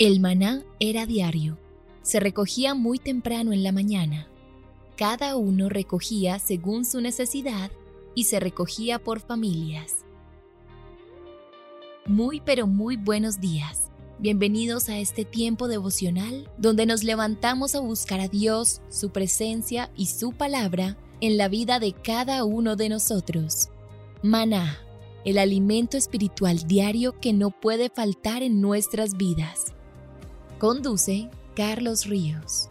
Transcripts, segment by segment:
El maná era diario. Se recogía muy temprano en la mañana. Cada uno recogía según su necesidad y se recogía por familias. Muy pero muy buenos días. Bienvenidos a este tiempo devocional donde nos levantamos a buscar a Dios, su presencia y su palabra en la vida de cada uno de nosotros. Maná, el alimento espiritual diario que no puede faltar en nuestras vidas. Conduce Carlos Ríos.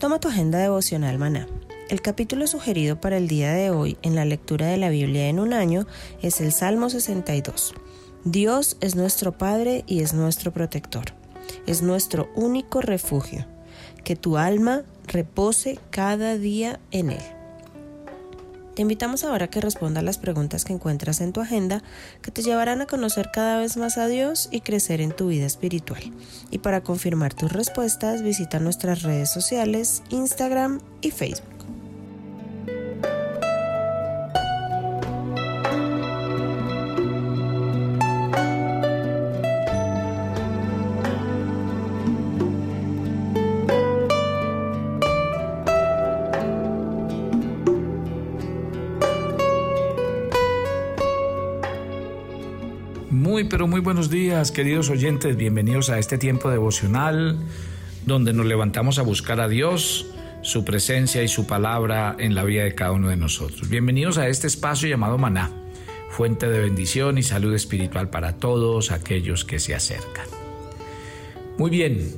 Toma tu agenda devocional maná. El capítulo sugerido para el día de hoy en la lectura de la Biblia en un año es el Salmo 62. Dios es nuestro Padre y es nuestro protector. Es nuestro único refugio. Que tu alma repose cada día en Él. Te invitamos ahora a que respondas las preguntas que encuentras en tu agenda que te llevarán a conocer cada vez más a Dios y crecer en tu vida espiritual. Y para confirmar tus respuestas visita nuestras redes sociales, Instagram y Facebook. Buenos días, queridos oyentes. Bienvenidos a este tiempo devocional donde nos levantamos a buscar a Dios, su presencia y su palabra en la vida de cada uno de nosotros. Bienvenidos a este espacio llamado Maná, fuente de bendición y salud espiritual para todos aquellos que se acercan. Muy bien,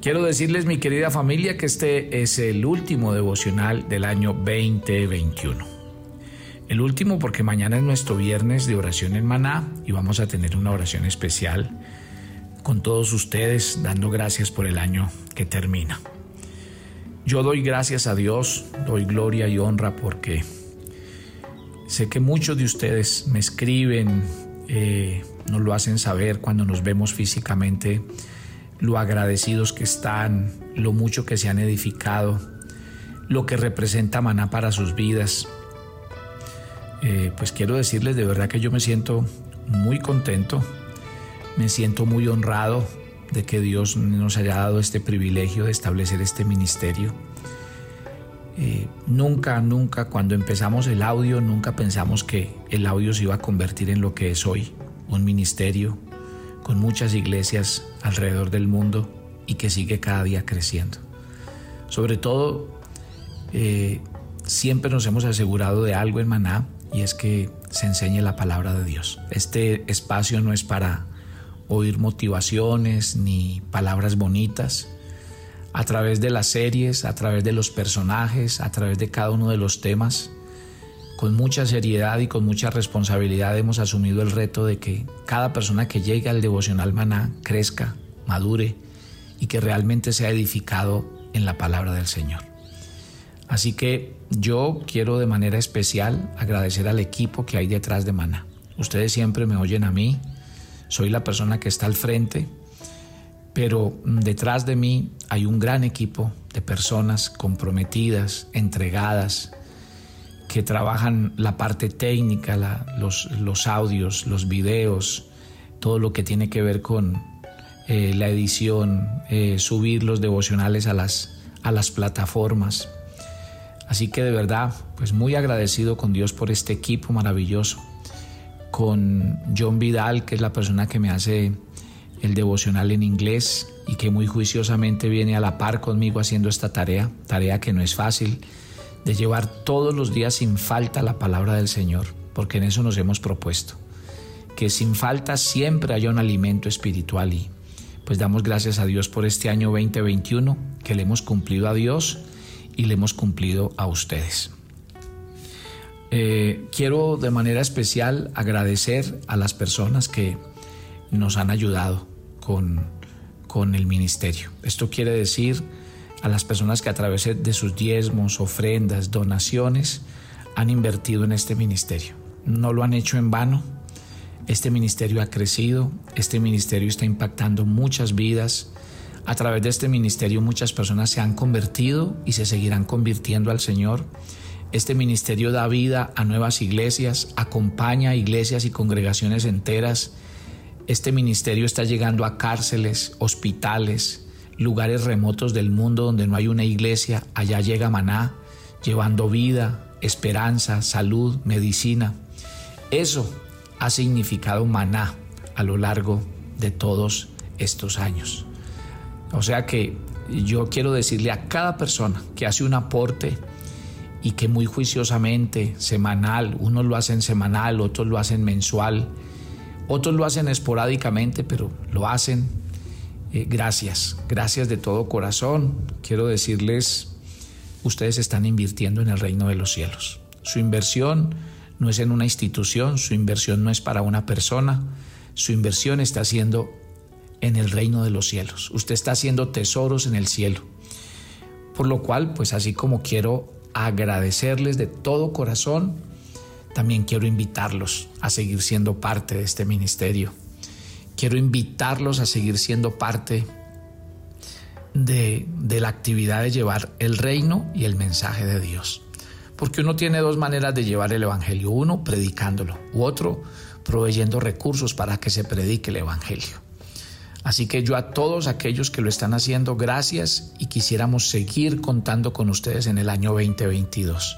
quiero decirles, mi querida familia, que este es el último devocional del año 2021. El último porque mañana es nuestro viernes de oración en Maná y vamos a tener una oración especial con todos ustedes dando gracias por el año que termina. Yo doy gracias a Dios, doy gloria y honra porque sé que muchos de ustedes me escriben, eh, nos lo hacen saber cuando nos vemos físicamente, lo agradecidos que están, lo mucho que se han edificado, lo que representa Maná para sus vidas eh, pues quiero decirles de verdad que yo me siento muy contento, me siento muy honrado de que Dios nos haya dado este privilegio de establecer este ministerio. Eh, nunca, nunca, cuando empezamos el audio, nunca pensamos que el audio se iba a convertir en lo que es hoy, un ministerio con muchas iglesias alrededor del mundo y que sigue cada día creciendo. Sobre todo, eh, siempre nos hemos asegurado de algo en Maná y es que se enseñe la palabra de Dios. Este espacio no es para oír motivaciones ni palabras bonitas. A través de las series, a través de los personajes, a través de cada uno de los temas, con mucha seriedad y con mucha responsabilidad hemos asumido el reto de que cada persona que llegue al devocional maná crezca, madure y que realmente sea edificado en la palabra del Señor. Así que yo quiero de manera especial agradecer al equipo que hay detrás de Mana. Ustedes siempre me oyen a mí, soy la persona que está al frente, pero detrás de mí hay un gran equipo de personas comprometidas, entregadas, que trabajan la parte técnica, los, audios, los videos, todo lo que tiene que ver con eh, la edición, eh, subir los devocionales a las, a las plataformas. Así que de verdad, pues muy agradecido con Dios por este equipo maravilloso, con John Vidal, que es la persona que me hace el devocional en inglés y que muy juiciosamente viene a la par conmigo haciendo esta tarea, tarea que no es fácil, de llevar todos los días sin falta la palabra del Señor, porque en eso nos hemos propuesto, que sin falta siempre haya un alimento espiritual y pues damos gracias a Dios por este año 2021, que le hemos cumplido a Dios y le hemos cumplido a ustedes. eh, quiero de manera especial agradecer a las personas que nos han ayudado con, con el ministerio. Esto quiere decir a las personas que a través de sus diezmos, ofrendas, donaciones han invertido en este ministerio. No lo han hecho en vano. Este ministerio ha crecido, este ministerio está impactando muchas vidas. A través de este ministerio muchas personas se han convertido y se seguirán convirtiendo al Señor. Este ministerio da vida a nuevas iglesias, acompaña a iglesias y congregaciones enteras. Este ministerio está llegando a cárceles, hospitales, lugares remotos del mundo donde no hay una iglesia. Allá llega Maná, llevando vida, esperanza, salud, medicina. Eso ha significado Maná a lo largo de todos estos años. O sea que yo quiero decirle a cada persona que hace un aporte, y que muy juiciosamente, semanal, unos lo hacen semanal, otros lo hacen mensual, otros lo hacen esporádicamente, pero lo hacen. Eh, gracias, gracias de todo corazón. Quiero decirles, ustedes están invirtiendo en el reino de los cielos. Su inversión no es en una institución, su inversión no es para una persona, su inversión está haciendo en el reino de los cielos. Usted está haciendo tesoros en el cielo. Por lo cual, pues así como quiero agradecerles de todo corazón. También quiero invitarlos a seguir siendo parte de este ministerio. Quiero invitarlos a seguir siendo parte de, de la actividad de llevar el reino y el mensaje de Dios. Porque uno tiene dos maneras de llevar el Evangelio. Uno, predicándolo. U otro, proveyendo recursos para que se predique el Evangelio. Así que yo a todos aquellos que lo están haciendo, gracias y quisiéramos seguir contando con ustedes en el año 2022.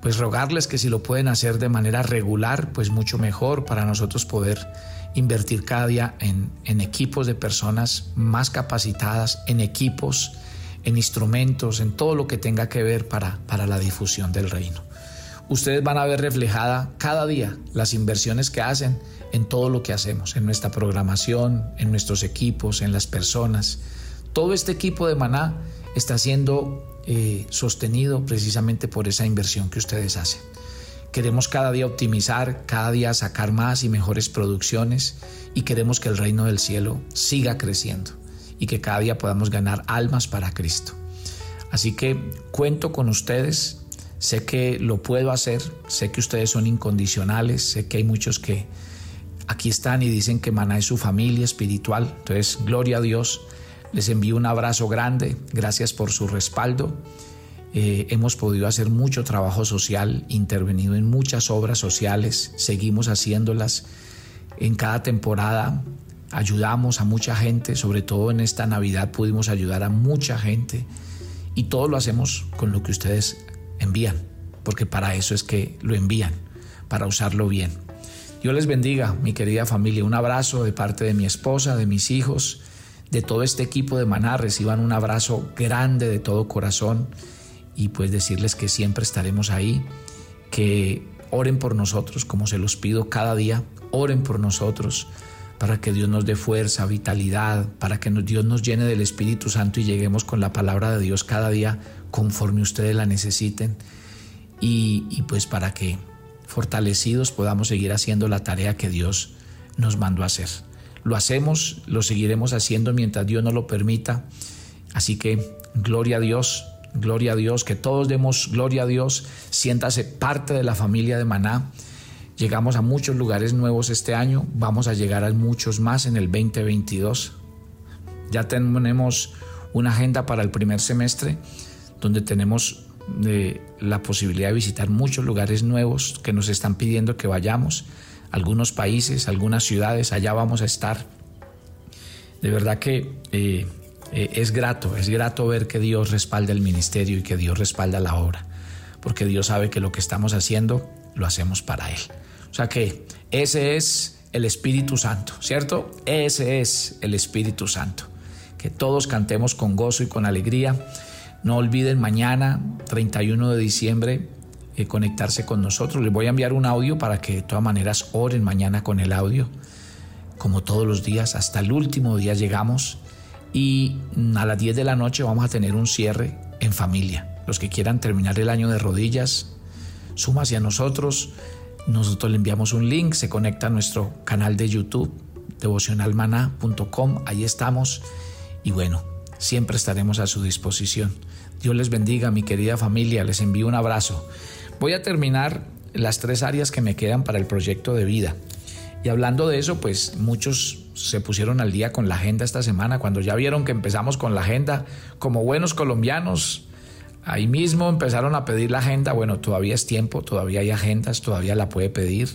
Pues rogarles que si lo pueden hacer de manera regular, pues mucho mejor para nosotros poder invertir cada día en, equipos de personas más capacitadas, en equipos, en instrumentos, en todo lo que tenga que ver para, para la difusión del reino. Ustedes van a ver reflejada cada día las inversiones que hacen en todo lo que hacemos, en nuestra programación, en nuestros equipos, en las personas. Todo este equipo de Maná está siendo eh, sostenido precisamente por esa inversión que ustedes hacen. Queremos cada día optimizar, cada día sacar más y mejores producciones y queremos que el reino del cielo siga creciendo y que cada día podamos ganar almas para Cristo. Así que cuento con ustedes, sé que lo puedo hacer, sé que ustedes son incondicionales, sé que hay muchos que aquí están y dicen que Maná es su familia espiritual. Entonces, gloria a Dios. Les envío un abrazo grande. Gracias por su respaldo. Eh, hemos podido hacer mucho trabajo social, intervenido en muchas obras sociales, seguimos haciéndolas. En cada temporada ayudamos a mucha gente, sobre todo en esta Navidad pudimos ayudar a mucha gente y todo lo hacemos con lo que ustedes envían, porque para eso es que lo envían, para usarlo bien. Dios les bendiga, mi querida familia. Un abrazo de parte de mi esposa, de mis hijos, de todo este equipo de Maná. Reciban un abrazo grande de todo corazón y pues decirles que siempre estaremos ahí, que oren por nosotros, como se los pido cada día. Oren por nosotros para que Dios nos dé fuerza, vitalidad, para que Dios nos llene del Espíritu Santo y lleguemos con la palabra de Dios cada día conforme ustedes la necesiten. Y, pues para que fortalecidos podamos seguir haciendo la tarea que Dios nos mandó a hacer. Lo hacemos, lo seguiremos haciendo mientras Dios nos lo permita. Así que gloria a Dios, gloria a Dios, que todos demos gloria a Dios, siéntase parte de la familia de Maná. Llegamos a muchos lugares nuevos este año, vamos a llegar a muchos más en el 2022. Ya tenemos una agenda para el primer semestre donde tenemos de la posibilidad de visitar muchos lugares nuevos que nos están pidiendo que vayamos, algunos países, algunas ciudades, allá vamos a estar. De verdad que eh, eh, es grato, es grato ver que Dios respalda el ministerio y que Dios respalda la obra, porque Dios sabe que lo que estamos haciendo lo hacemos para Él. O sea que ese es el Espíritu Santo, ¿cierto? Ese es el Espíritu Santo. Que todos cantemos con gozo y con alegría no olviden mañana, 31 de diciembre, eh, conectarse con nosotros. Les voy a enviar un audio para que de todas maneras oren mañana con el audio. Como todos los días, hasta el último día llegamos y a las 10 de la noche vamos a tener un cierre en familia. Los que quieran terminar el año de rodillas, suma hacia nosotros. Nosotros le enviamos un link, se conecta a nuestro canal de YouTube, devocionalmaná.com, ahí estamos. Y bueno, siempre estaremos a su disposición. Dios les bendiga, mi querida familia, les envío un abrazo. Voy a terminar las tres áreas que me quedan para el proyecto de vida. Y hablando de eso, pues muchos se pusieron al día con la agenda esta semana, cuando ya vieron que empezamos con la agenda, como buenos colombianos, ahí mismo empezaron a pedir la agenda, bueno, todavía es tiempo, todavía hay agendas, todavía la puede pedir,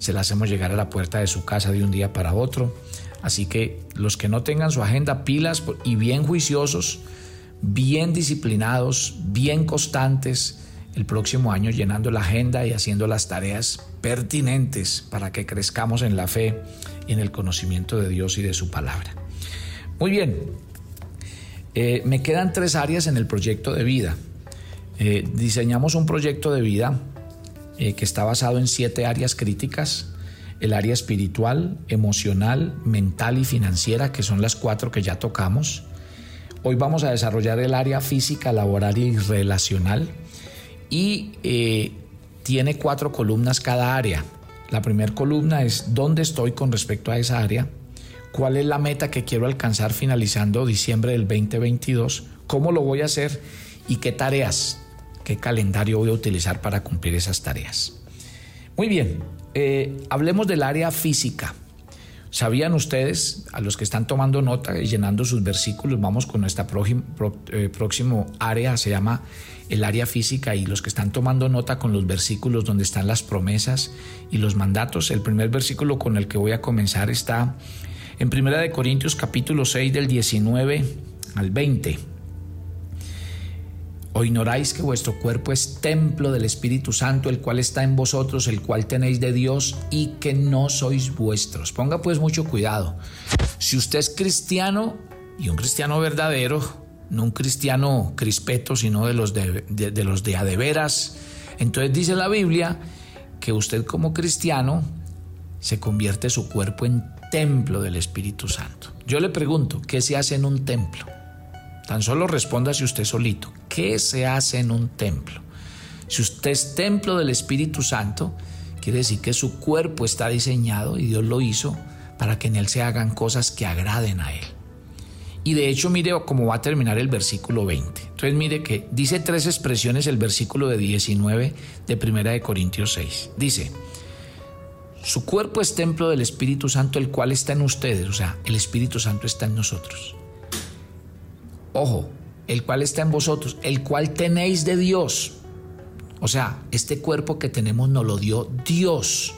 se la hacemos llegar a la puerta de su casa de un día para otro. Así que los que no tengan su agenda, pilas y bien juiciosos, bien disciplinados, bien constantes, el próximo año llenando la agenda y haciendo las tareas pertinentes para que crezcamos en la fe y en el conocimiento de Dios y de su palabra. Muy bien, eh, me quedan tres áreas en el proyecto de vida. Eh, diseñamos un proyecto de vida eh, que está basado en siete áreas críticas. El área espiritual, emocional, mental y financiera, que son las cuatro que ya tocamos. Hoy vamos a desarrollar el área física, laboral y relacional y eh, tiene cuatro columnas cada área. La primera columna es dónde estoy con respecto a esa área, cuál es la meta que quiero alcanzar finalizando diciembre del 2022, cómo lo voy a hacer y qué tareas, qué calendario voy a utilizar para cumplir esas tareas. Muy bien, eh, hablemos del área física. ¿Sabían ustedes, a los que están tomando nota y llenando sus versículos, vamos con nuestra eh, próximo área, se llama el área física y los que están tomando nota con los versículos donde están las promesas y los mandatos. El primer versículo con el que voy a comenzar está en Primera de Corintios capítulo 6 del 19 al 20. ¿O ignoráis que vuestro cuerpo es templo del Espíritu Santo, el cual está en vosotros, el cual tenéis de Dios y que no sois vuestros? Ponga pues mucho cuidado. Si usted es cristiano y un cristiano verdadero, no un cristiano crispeto, sino de los de, los de adeveras. Entonces dice la Biblia que usted como cristiano se convierte su cuerpo en templo del Espíritu Santo. Yo le pregunto, ¿qué se hace en un templo? Tan solo responda si usted solito, ¿qué se hace en un templo? Si usted es templo del Espíritu Santo, quiere decir que su cuerpo está diseñado y Dios lo hizo para que en él se hagan cosas que agraden a él. Y de hecho, mire cómo va a terminar el versículo 20. Entonces, mire que dice tres expresiones el versículo de 19 de Primera de Corintios 6. Dice, su cuerpo es templo del Espíritu Santo, el cual está en ustedes. O sea, el Espíritu Santo está en nosotros. Ojo, el cual está en vosotros, el cual tenéis de Dios. O sea, este cuerpo que tenemos nos lo dio Dios.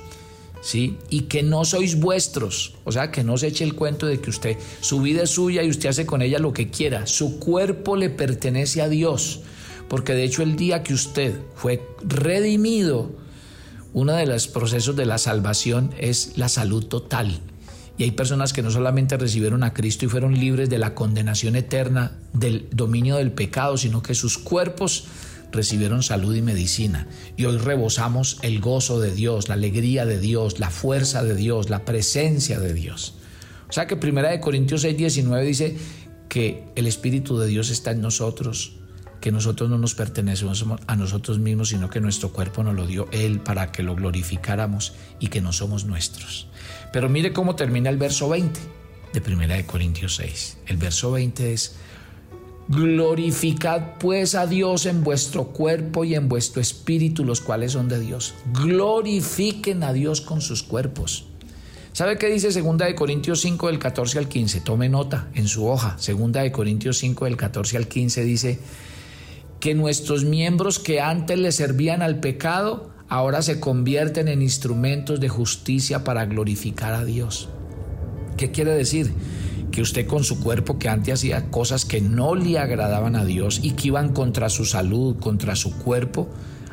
¿sí? Y que no sois vuestros, o sea, que no se eche el cuento de que usted, su vida es suya y usted hace con ella lo que quiera, su cuerpo le pertenece a Dios, porque de hecho el día que usted fue redimido, uno de los procesos de la salvación es la salud total. Y hay personas que no solamente recibieron a Cristo y fueron libres de la condenación eterna del dominio del pecado, sino que sus cuerpos recibieron salud y medicina. Y hoy rebosamos el gozo de Dios, la alegría de Dios, la fuerza de Dios, la presencia de Dios. O sea que Primera de Corintios 6, 19 dice que el Espíritu de Dios está en nosotros, que nosotros no nos pertenecemos a nosotros mismos, sino que nuestro cuerpo nos lo dio Él para que lo glorificáramos y que no somos nuestros. Pero mire cómo termina el verso 20 de Primera de Corintios 6. El verso 20 es Glorificad pues a Dios en vuestro cuerpo y en vuestro espíritu, los cuales son de Dios. Glorifiquen a Dios con sus cuerpos. ¿Sabe qué dice 2 de Corintios 5 del 14 al 15? Tome nota en su hoja. 2 de Corintios 5 del 14 al 15 dice que nuestros miembros que antes le servían al pecado, ahora se convierten en instrumentos de justicia para glorificar a Dios. ¿Qué quiere decir? que usted con su cuerpo que antes hacía cosas que no le agradaban a Dios y que iban contra su salud, contra su cuerpo,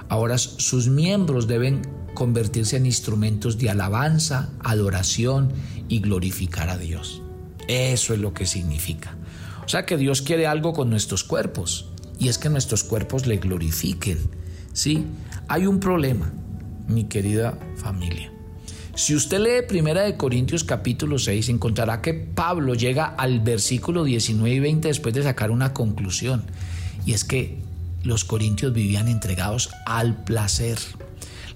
ahora sus miembros deben convertirse en instrumentos de alabanza, adoración y glorificar a Dios. Eso es lo que significa. O sea que Dios quiere algo con nuestros cuerpos y es que nuestros cuerpos le glorifiquen. Sí, hay un problema, mi querida familia. Si usted lee Primera de Corintios capítulo 6, encontrará que Pablo llega al versículo 19 y 20 después de sacar una conclusión. Y es que los corintios vivían entregados al placer.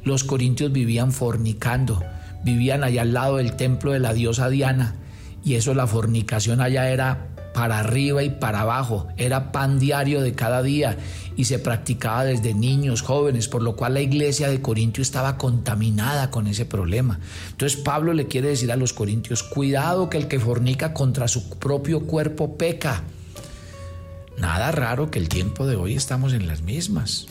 Los corintios vivían fornicando, vivían allá al lado del templo de la diosa Diana y eso la fornicación allá era para arriba y para abajo, era pan diario de cada día y se practicaba desde niños, jóvenes, por lo cual la iglesia de Corintio estaba contaminada con ese problema. Entonces Pablo le quiere decir a los corintios, cuidado que el que fornica contra su propio cuerpo peca. Nada raro que el tiempo de hoy estamos en las mismas.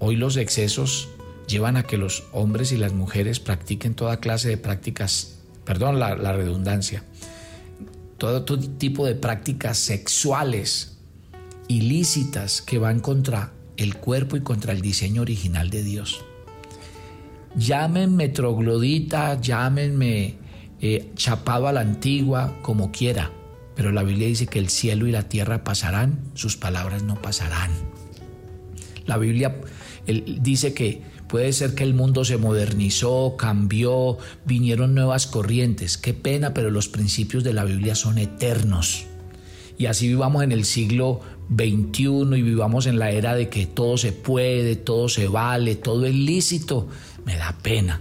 Hoy los excesos llevan a que los hombres y las mujeres practiquen toda clase de prácticas, perdón la, la redundancia, todo, tipo de prácticas sexuales ilícitas que van contra el cuerpo y contra el diseño original de Dios. Llámenme troglodita, llámenme eh, chapado a la antigua, como quiera, pero la Biblia dice que el cielo y la tierra pasarán, sus palabras no pasarán. La Biblia dice que Puede ser que el mundo se modernizó, cambió, vinieron nuevas corrientes. Qué pena, pero los principios de la Biblia son eternos. Y así vivamos en el siglo XXI y vivamos en la era de que todo se puede, todo se vale, todo es lícito. Me da pena.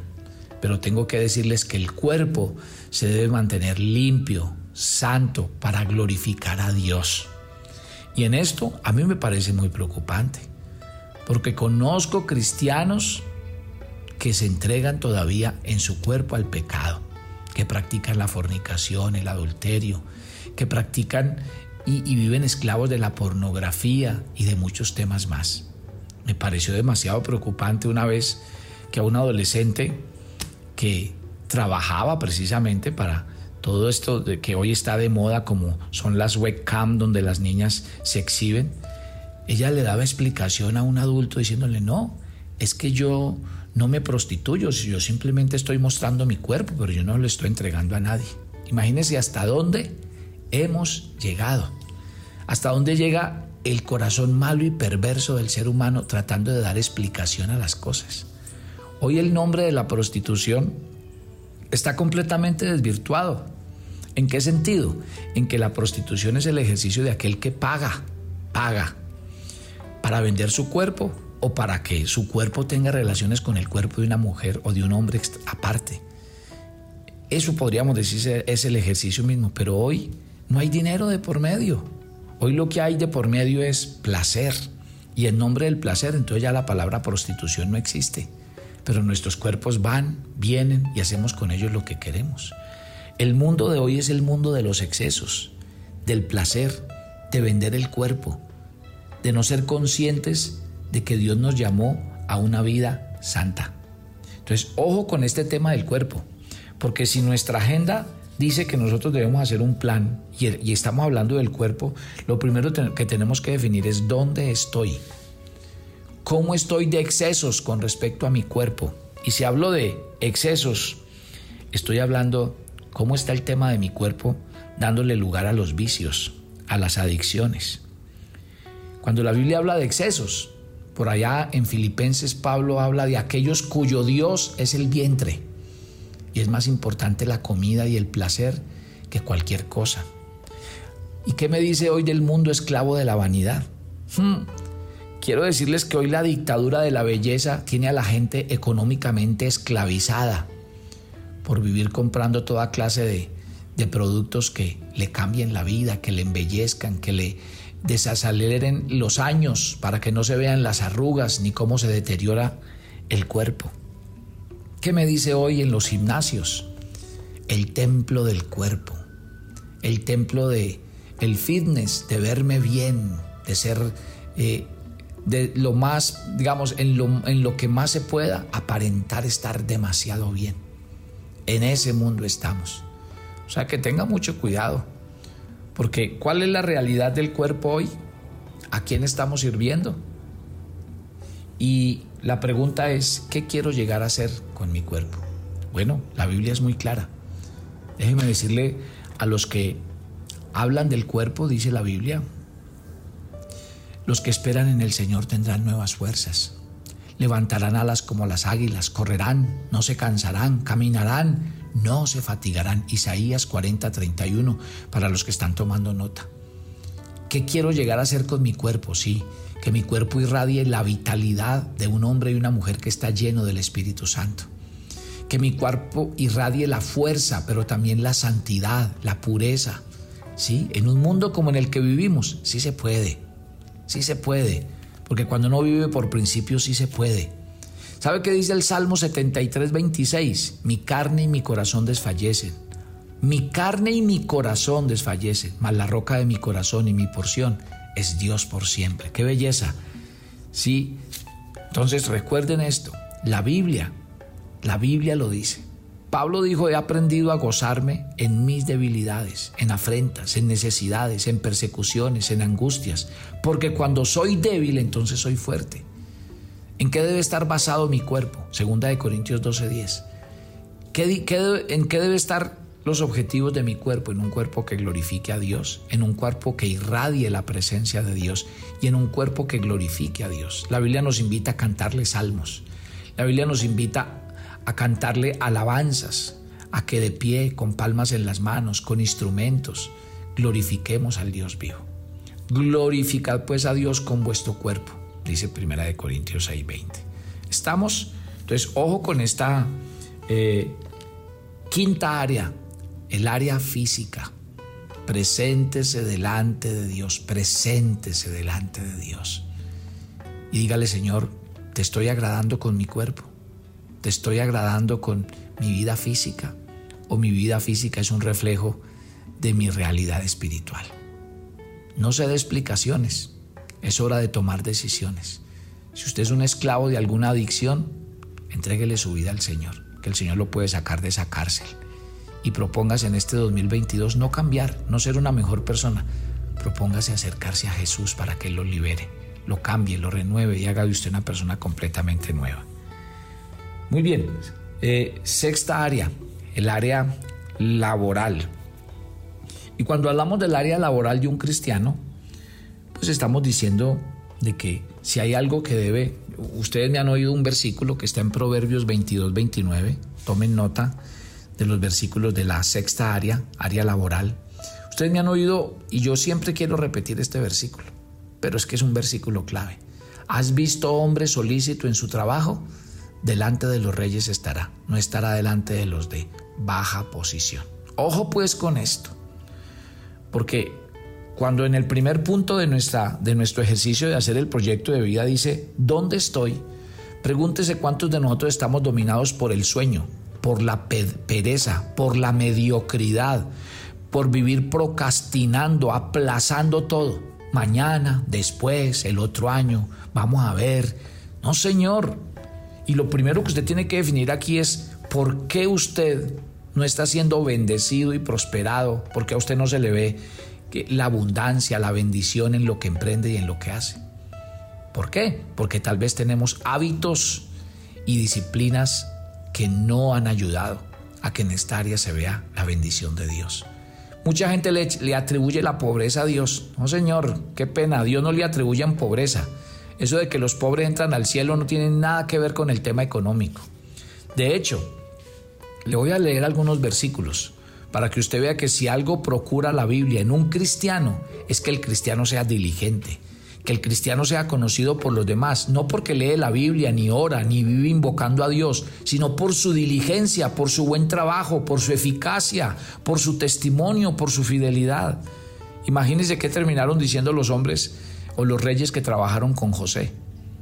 Pero tengo que decirles que el cuerpo se debe mantener limpio, santo, para glorificar a Dios. Y en esto a mí me parece muy preocupante porque conozco cristianos que se entregan todavía en su cuerpo al pecado, que practican la fornicación, el adulterio, que practican y, viven esclavos de la pornografía y de muchos temas más. Me pareció demasiado preocupante una vez que a un adolescente que trabajaba precisamente para todo esto que hoy está de moda como son las webcam donde las niñas se exhiben, ella le daba explicación a un adulto diciéndole, no, es que yo no me prostituyo, yo simplemente estoy mostrando mi cuerpo, pero yo no lo estoy entregando a nadie. Imagínense hasta dónde hemos llegado, hasta dónde llega el corazón malo y perverso del ser humano tratando de dar explicación a las cosas. Hoy el nombre de la prostitución está completamente desvirtuado. ¿En qué sentido? En que la prostitución es el ejercicio de aquel que paga, paga, para vender su cuerpo o para que su cuerpo tenga relaciones con el cuerpo de una mujer o de un hombre aparte. Eso podríamos decir es el ejercicio mismo, pero hoy no hay dinero de por medio. Hoy lo que hay de por medio es placer. Y en nombre del placer, entonces ya la palabra prostitución no existe. Pero nuestros cuerpos van, vienen y hacemos con ellos lo que queremos. El mundo de hoy es el mundo de los excesos, del placer, de vender el cuerpo, de no ser conscientes de que Dios nos llamó a una vida santa. Entonces, ojo con este tema del cuerpo, porque si nuestra agenda dice que nosotros debemos hacer un plan y, estamos hablando del cuerpo, lo primero que tenemos que definir es dónde estoy, cómo estoy de excesos con respecto a mi cuerpo. Y si hablo de excesos, estoy hablando cómo está el tema de mi cuerpo dándole lugar a los vicios, a las adicciones. Cuando la Biblia habla de excesos, por allá en Filipenses Pablo habla de aquellos cuyo Dios es el vientre. Y es más importante la comida y el placer que cualquier cosa. ¿Y qué me dice hoy del mundo esclavo de la vanidad? Hmm. Quiero decirles que hoy la dictadura de la belleza tiene a la gente económicamente esclavizada por vivir comprando toda clase de, de productos que le cambien la vida, que le embellezcan, que le desaceleren los años para que no se vean las arrugas ni cómo se deteriora el cuerpo. ¿Qué me dice hoy en los gimnasios? El templo del cuerpo, el templo de el fitness, de verme bien, de ser eh, de lo más, digamos, en lo, en lo que más se pueda, aparentar estar demasiado bien. En ese mundo estamos. O sea que tenga mucho cuidado porque ¿cuál es la realidad del cuerpo hoy? ¿A quién estamos sirviendo? Y la pregunta es, ¿qué quiero llegar a ser con mi cuerpo? Bueno, la Biblia es muy clara. Déjeme decirle a los que hablan del cuerpo, dice la Biblia, los que esperan en el Señor tendrán nuevas fuerzas. Levantarán alas como las águilas, correrán, no se cansarán, caminarán no se fatigarán. Isaías 40, 31, para los que están tomando nota. ¿Qué quiero llegar a hacer con mi cuerpo? Sí, que mi cuerpo irradie la vitalidad de un hombre y una mujer que está lleno del Espíritu Santo. Que mi cuerpo irradie la fuerza, pero también la santidad, la pureza. ¿Sí? En un mundo como en el que vivimos, sí se puede. Sí se puede. Porque cuando uno vive por principios, sí se puede. ¿Sabe qué dice el Salmo 73, 26? Mi carne y mi corazón desfallecen. Mi carne y mi corazón desfallecen, mas la roca de mi corazón y mi porción es Dios por siempre. ¡Qué belleza! Sí, entonces recuerden esto, la Biblia, la Biblia lo dice. Pablo dijo, he aprendido a gozarme en mis debilidades, en afrentas, en necesidades, en persecuciones, en angustias, porque cuando soy débil entonces soy fuerte. ¿En qué debe estar basado mi cuerpo? Segunda de Corintios 12:10. ¿Qué, qué, en qué debe estar los objetivos de mi cuerpo? En un cuerpo que glorifique a Dios, en un cuerpo que irradie la presencia de Dios y en un cuerpo que glorifique a Dios. La Biblia nos invita a cantarle salmos. La Biblia nos invita a cantarle alabanzas, a que de pie, con palmas en las manos, con instrumentos, glorifiquemos al Dios vivo. Glorificad pues a Dios con vuestro cuerpo dice Primera de Corintios 6:20. Estamos, entonces, ojo con esta eh, quinta área, el área física. Preséntese delante de Dios, preséntese delante de Dios. Y dígale, Señor, te estoy agradando con mi cuerpo, te estoy agradando con mi vida física, o mi vida física es un reflejo de mi realidad espiritual. No se dé explicaciones. Es hora de tomar decisiones. Si usted es un esclavo de alguna adicción, entréguele su vida al Señor, que el Señor lo puede sacar de esa cárcel. Y propóngase en este 2022 no cambiar, no ser una mejor persona. Propóngase acercarse a Jesús para que Él lo libere, lo cambie, lo renueve y haga de usted una persona completamente nueva. Muy bien, eh, sexta área, el área laboral. Y cuando hablamos del área laboral de un cristiano, pues estamos diciendo de que si hay algo que debe, ustedes me han oído un versículo que está en Proverbios 22, 29, tomen nota de los versículos de la sexta área, área laboral. Ustedes me han oído y yo siempre quiero repetir este versículo, pero es que es un versículo clave. ¿Has visto hombre solícito en su trabajo? Delante de los reyes estará, no estará delante de los de baja posición. Ojo pues con esto, porque cuando en el primer punto de, nuestra, de nuestro ejercicio de hacer el proyecto de vida dice, ¿dónde estoy? Pregúntese cuántos de nosotros estamos dominados por el sueño, por la pereza, por la mediocridad, por vivir procrastinando, aplazando todo. Mañana, después, el otro año, vamos a ver. No, Señor. Y lo primero que usted tiene que definir aquí es por qué usted no está siendo bendecido y prosperado, porque a usted no se le ve la abundancia, la bendición en lo que emprende y en lo que hace. ¿Por qué? Porque tal vez tenemos hábitos y disciplinas que no han ayudado a que en esta área se vea la bendición de Dios. Mucha gente le, le, atribuye la pobreza a Dios. No, Señor, qué pena, Dios no le atribuye pobreza. Eso de que los pobres entran al cielo no tiene nada que ver con el tema económico. De hecho, le voy a leer algunos versículos para que usted vea que si algo procura la Biblia en un cristiano, es que el cristiano sea diligente, que el cristiano sea conocido por los demás, no porque lee la Biblia, ni ora, ni vive invocando a Dios, sino por su diligencia, por su buen trabajo, por su eficacia, por su testimonio, por su fidelidad. Imagínense qué terminaron diciendo los hombres o los reyes que trabajaron con José.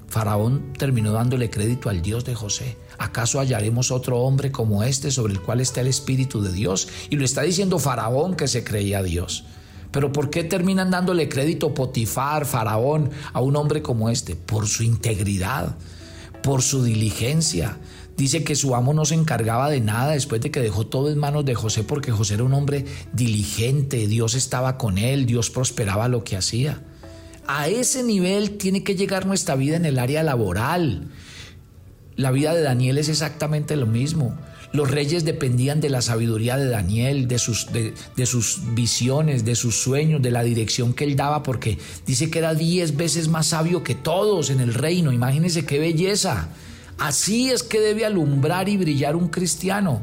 Faraón terminó dándole crédito al Dios de José. ¿Acaso hallaremos otro hombre como este sobre el cual está el Espíritu de Dios? Y lo está diciendo Faraón que se creía Dios. Pero ¿por qué terminan dándole crédito Potifar, Faraón, a un hombre como este? Por su integridad, por su diligencia. Dice que su amo no se encargaba de nada después de que dejó todo en manos de José porque José era un hombre diligente, Dios estaba con él, Dios prosperaba lo que hacía. A ese nivel tiene que llegar nuestra vida en el área laboral. La vida de Daniel es exactamente lo mismo. Los reyes dependían de la sabiduría de Daniel, de sus, de, sus, visiones, de sus sueños, de la dirección que él daba, porque dice que era diez veces más sabio que todos en el reino. Imagínense qué belleza. Así es que debe alumbrar y brillar un cristiano.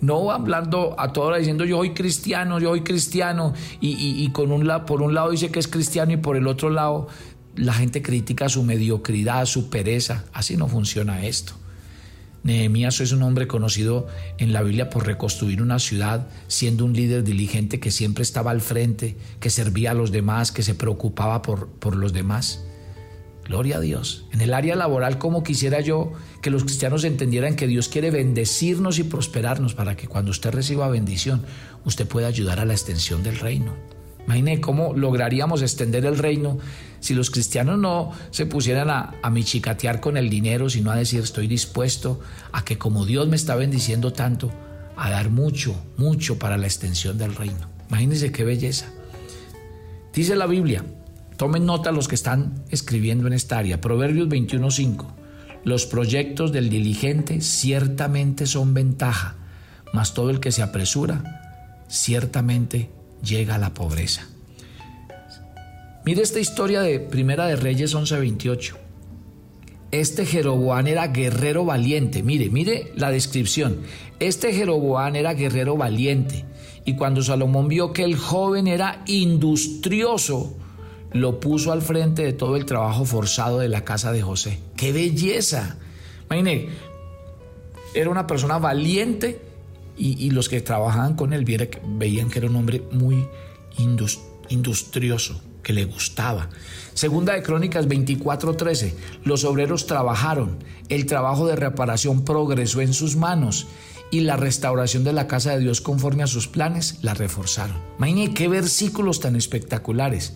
No hablando a toda hora diciendo yo soy cristiano, yo soy cristiano, y, con un, por un lado dice que es cristiano y por el otro lado la gente critica su mediocridad, su pereza. Así no funciona esto. Nehemías es un hombre conocido en la Biblia por reconstruir una ciudad, siendo un líder diligente que siempre estaba al frente, que servía a los demás, que se preocupaba por, por los demás. Gloria a Dios. En el área laboral, como quisiera yo que los cristianos entendieran que Dios quiere bendecirnos y prosperarnos para que cuando usted reciba bendición, usted pueda ayudar a la extensión del reino. Imagine cómo lograríamos extender el reino si los cristianos no se pusieran a, a michicatear con el dinero, sino a decir estoy dispuesto a que como Dios me está bendiciendo tanto, a dar mucho, mucho para la extensión del reino. Imagínense qué belleza. Dice la Biblia, tomen nota los que están escribiendo en esta área, Proverbios 21.5, los proyectos del diligente ciertamente son ventaja, mas todo el que se apresura ciertamente llega a la pobreza. Mire esta historia de Primera de Reyes 11:28. Este Jeroboán era guerrero valiente. Mire, mire la descripción. Este Jeroboán era guerrero valiente. Y cuando Salomón vio que el joven era industrioso, lo puso al frente de todo el trabajo forzado de la casa de José. ¡Qué belleza! Imagine, era una persona valiente y, los que trabajaban con él veían que era un hombre muy industrioso, que le gustaba. Segunda de Crónicas 24:13, los obreros trabajaron, el trabajo de reparación progresó en sus manos y la restauración de la casa de Dios conforme a sus planes la reforzaron. Imagínense qué versículos tan espectaculares.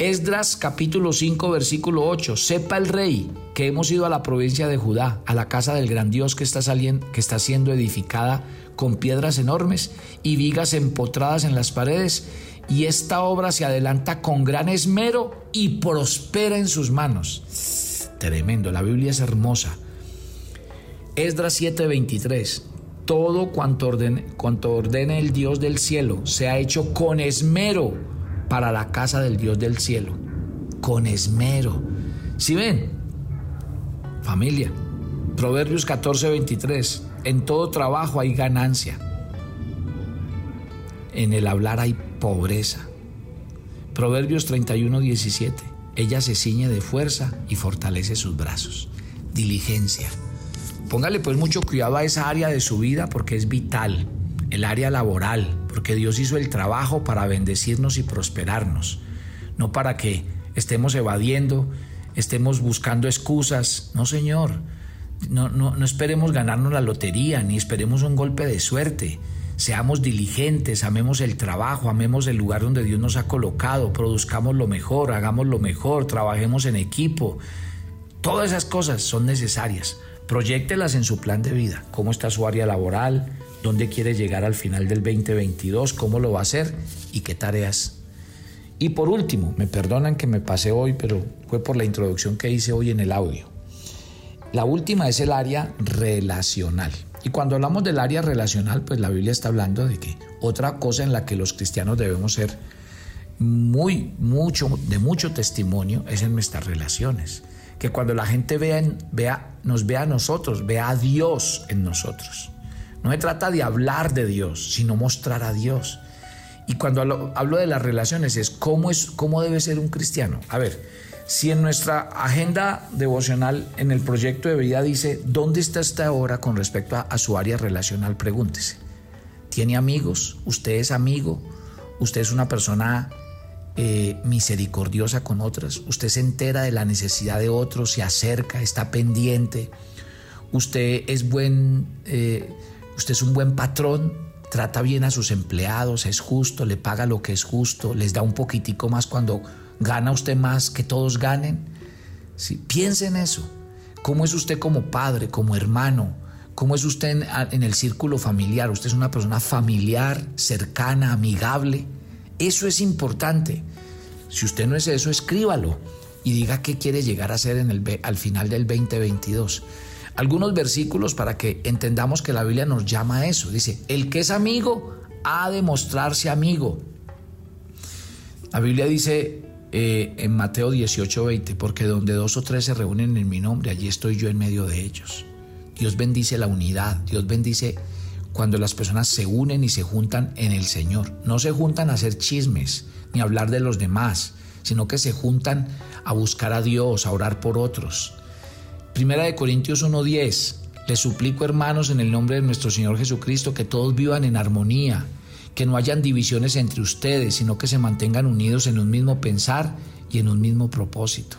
Esdras capítulo 5 versículo 8, sepa el rey que hemos ido a la provincia de Judá, a la casa del gran Dios que está, saliendo, que está siendo edificada con piedras enormes y vigas empotradas en las paredes, y esta obra se adelanta con gran esmero y prospera en sus manos. Tremendo, la Biblia es hermosa. Esdras 7:23. Todo cuanto ordene, cuanto ordene el Dios del cielo se ha hecho con esmero para la casa del Dios del cielo. Con esmero. Si ven, familia, Proverbios 14:23. En todo trabajo hay ganancia. En el hablar hay pobreza. Proverbios 31:17. Ella se ciñe de fuerza y fortalece sus brazos. Diligencia. Póngale pues mucho cuidado a esa área de su vida porque es vital. El área laboral, porque Dios hizo el trabajo para bendecirnos y prosperarnos, no para que estemos evadiendo, estemos buscando excusas. No, Señor, no, no, no esperemos ganarnos la lotería, ni esperemos un golpe de suerte. Seamos diligentes, amemos el trabajo, amemos el lugar donde Dios nos ha colocado, produzcamos lo mejor, hagamos lo mejor, trabajemos en equipo. Todas esas cosas son necesarias. Proyectelas en su plan de vida. ¿Cómo está su área laboral? Dónde quiere llegar al final del 2022, cómo lo va a hacer y qué tareas. Y por último, me perdonan que me pasé hoy, pero fue por la introducción que hice hoy en el audio. La última es el área relacional. Y cuando hablamos del área relacional, pues la Biblia está hablando de que otra cosa en la que los cristianos debemos ser muy, mucho, de mucho testimonio es en nuestras relaciones. Que cuando la gente vea, vea, nos vea a nosotros, vea a Dios en nosotros. No se trata de hablar de Dios, sino mostrar a Dios. Y cuando hablo, de las relaciones es cómo, es cómo debe ser un cristiano. A ver, si en nuestra agenda devocional, en el proyecto de vida dice, ¿dónde está esta hora con respecto a, su área relacional? Pregúntese. ¿Tiene amigos? ¿Usted es amigo? ¿Usted es una persona eh, misericordiosa con otras? ¿Usted se entera de la necesidad de otros? ¿Se acerca? ¿Está pendiente? ¿Usted es buen... Eh, Usted es un buen patrón, trata bien a sus empleados, es justo, le paga lo que es justo, les da un poquitico más cuando gana usted más que todos ganen. Sí, piense en eso. ¿Cómo es usted como padre, como hermano? ¿Cómo es usted en, en el círculo familiar? ¿Usted es una persona familiar, cercana, amigable? Eso es importante. Si usted no es eso, escríbalo y diga qué quiere llegar a ser en el, al final del 2022 algunos versículos para que entendamos que la Biblia nos llama a eso. Dice, el que es amigo ha de mostrarse amigo. La Biblia dice eh, en Mateo 18, 20, porque donde dos o tres se reúnen en mi nombre, allí estoy yo en medio de ellos. Dios bendice la unidad, Dios bendice cuando las personas se unen y se juntan en el Señor. No se juntan a hacer chismes ni a hablar de los demás, sino que se juntan a buscar a Dios, a orar por otros. Primera de Corintios 1:10. Les suplico, hermanos, en el nombre de nuestro Señor Jesucristo, que todos vivan en armonía, que no hayan divisiones entre ustedes, sino que se mantengan unidos en un mismo pensar y en un mismo propósito.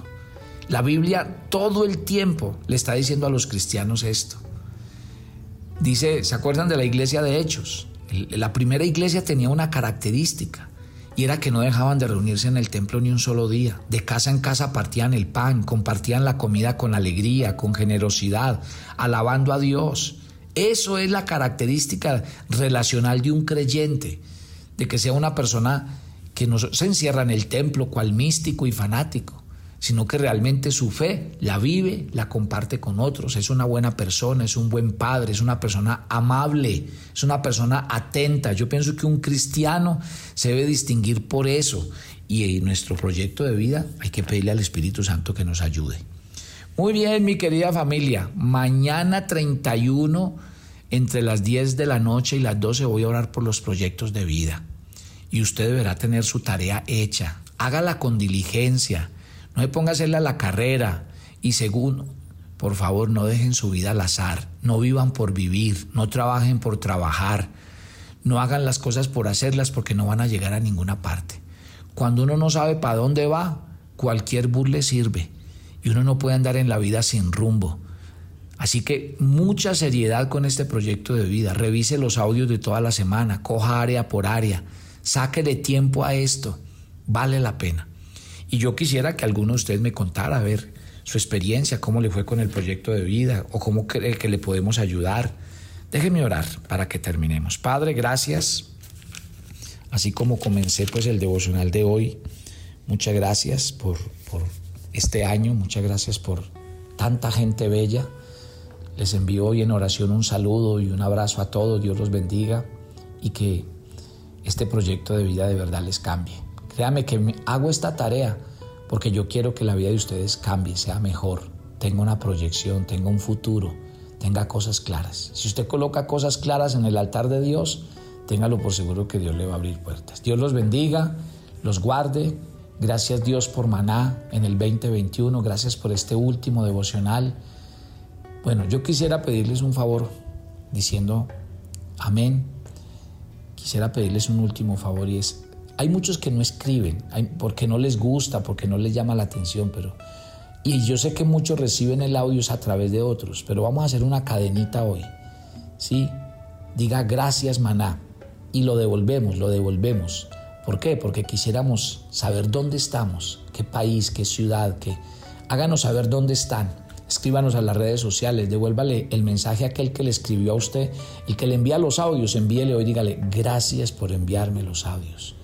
La Biblia todo el tiempo le está diciendo a los cristianos esto. Dice, ¿se acuerdan de la iglesia de Hechos? La primera iglesia tenía una característica y era que no dejaban de reunirse en el templo ni un solo día. De casa en casa partían el pan, compartían la comida con alegría, con generosidad, alabando a Dios. Eso es la característica relacional de un creyente, de que sea una persona que no se encierra en el templo cual místico y fanático, sino que realmente su fe la vive, la comparte con otros, es una buena persona, es un buen padre, es una persona amable, es una persona atenta. Yo pienso que un cristiano se debe distinguir por eso y en nuestro proyecto de vida hay que pedirle al Espíritu Santo que nos ayude. Muy bien, mi querida familia, mañana 31 entre las 10 de la noche y las 12 voy a orar por los proyectos de vida. Y usted deberá tener su tarea hecha. Hágala con diligencia no se ponga a hacerla la carrera. Y segundo, por favor, no dejen su vida al azar. No vivan por vivir. No trabajen por trabajar. No hagan las cosas por hacerlas porque no van a llegar a ninguna parte. Cuando uno no sabe para dónde va, cualquier bus le sirve. Y uno no puede andar en la vida sin rumbo. Así que mucha seriedad con este proyecto de vida. Revise los audios de toda la semana, coja área por área, sáquele tiempo a esto. Vale la pena. Y yo quisiera que alguno de ustedes me contara, a ver, su experiencia, cómo le fue con el proyecto de vida o cómo cree que le podemos ayudar. Déjeme orar para que terminemos. Padre, gracias. Así como comencé pues el devocional de hoy, muchas gracias por, por este año, muchas gracias por tanta gente bella. Les envío hoy en oración un saludo y un abrazo a todos, Dios los bendiga y que este proyecto de vida de verdad les cambie. Créame que hago esta tarea porque yo quiero que la vida de ustedes cambie, sea mejor, tenga una proyección, tenga un futuro, tenga cosas claras. Si usted coloca cosas claras en el altar de Dios, téngalo por seguro que Dios le va a abrir puertas. Dios los bendiga, los guarde. Gracias Dios por Maná en el 2021, gracias por este último devocional. Bueno, yo quisiera pedirles un favor diciendo amén. Quisiera pedirles un último favor y es hay muchos que no escriben porque no les gusta, porque no les llama la atención, pero... Y yo sé que muchos reciben el audio a través de otros, pero vamos a hacer una cadenita hoy. ¿Sí? Diga gracias, maná. Y lo devolvemos, lo devolvemos. ¿Por qué? Porque quisiéramos saber dónde estamos, qué país, qué ciudad, qué... Háganos saber dónde están. Escríbanos a las redes sociales, devuélvale el mensaje a aquel que le escribió a usted, el que le envía los audios, envíele hoy, dígale, gracias por enviarme los audios.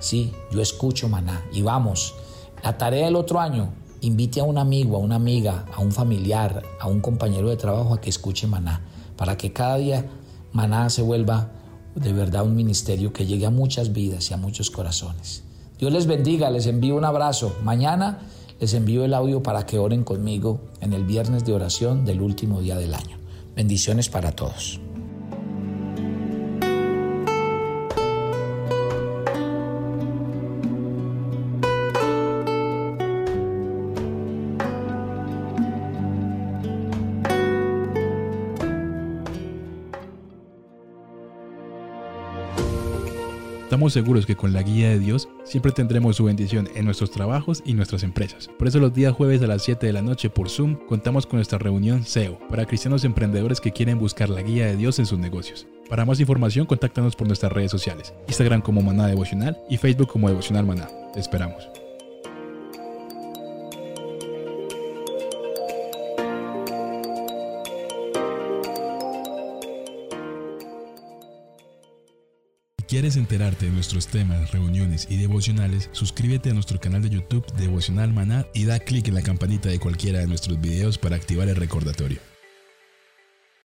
Sí, yo escucho maná y vamos. La tarea del otro año, invite a un amigo, a una amiga, a un familiar, a un compañero de trabajo a que escuche maná, para que cada día maná se vuelva de verdad un ministerio que llegue a muchas vidas y a muchos corazones. Dios les bendiga, les envío un abrazo. Mañana les envío el audio para que oren conmigo en el viernes de oración del último día del año. Bendiciones para todos. Estamos seguros que con la guía de Dios siempre tendremos su bendición en nuestros trabajos y nuestras empresas. Por eso los días jueves a las 7 de la noche por Zoom contamos con nuestra reunión SEO para cristianos emprendedores que quieren buscar la guía de Dios en sus negocios. Para más información, contáctanos por nuestras redes sociales, Instagram como Maná Devocional y Facebook como Devocional Maná. Te esperamos. ¿Quieres enterarte de nuestros temas, reuniones y devocionales? Suscríbete a nuestro canal de YouTube Devocional Maná y da clic en la campanita de cualquiera de nuestros videos para activar el recordatorio.